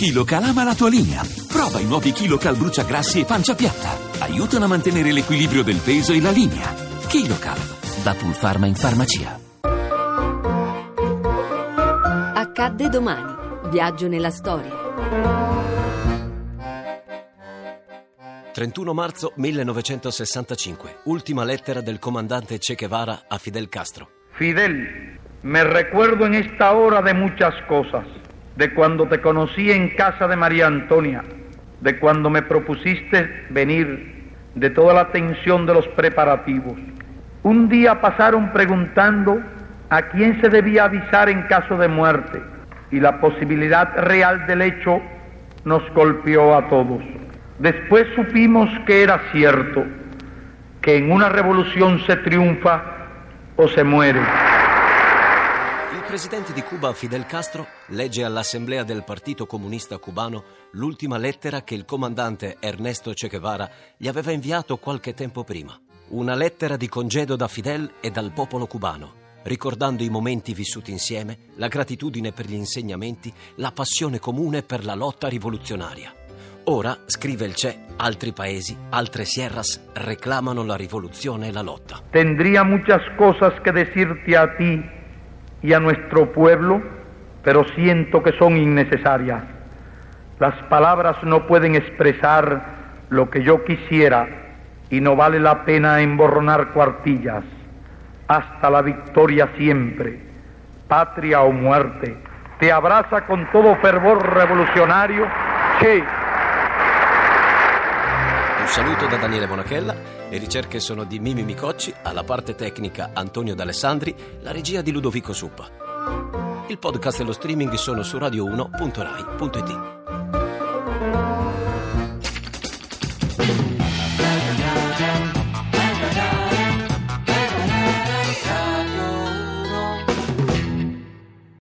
KiloCal ama la tua linea. Prova i nuovi KiloCal bruciagrassi e pancia piatta. Aiutano a mantenere l'equilibrio del peso e la linea. KiloCal, da Pulpharma in farmacia. Accadde domani. Viaggio nella storia. 31 marzo 1965, ultima lettera del comandante Che Guevara a Fidel Castro. Fidel, me recuerdo en esta hora de muchas cosas, de cuando te conocí en casa de María Antonia, de cuando me propusiste venir, de toda la tensión de los preparativos. Un día pasaron preguntando a quién se debía avisar en caso de muerte y la posibilidad real del hecho nos golpeó a todos. Después supimos que era cierto, que en una revolución se triunfa o se muere. Presidente di Cuba Fidel Castro legge all'Assemblea del Partito Comunista Cubano l'ultima lettera che il comandante Ernesto Che Guevara gli aveva inviato qualche tempo prima. Una lettera di congedo da Fidel e dal popolo cubano, ricordando i momenti vissuti insieme, la gratitudine per gli insegnamenti, la passione comune per la lotta rivoluzionaria. Ora, scrive il Che, altri paesi, altre sierras reclamano la rivoluzione e la lotta. Tendría muchas cosas que decirte a ti y a nuestro pueblo, pero siento que son innecesarias. Las palabras no pueden expresar lo que yo quisiera y no vale la pena emborronar cuartillas. Hasta la victoria siempre, patria o muerte. Te abraza con todo fervor revolucionario Che. Saluto da Daniele Bonachella, le ricerche sono di Mimi Micocci, alla parte tecnica Antonio D'Alessandri, la regia di Ludovico Suppa. Il podcast e lo streaming sono su radio1.rai.it.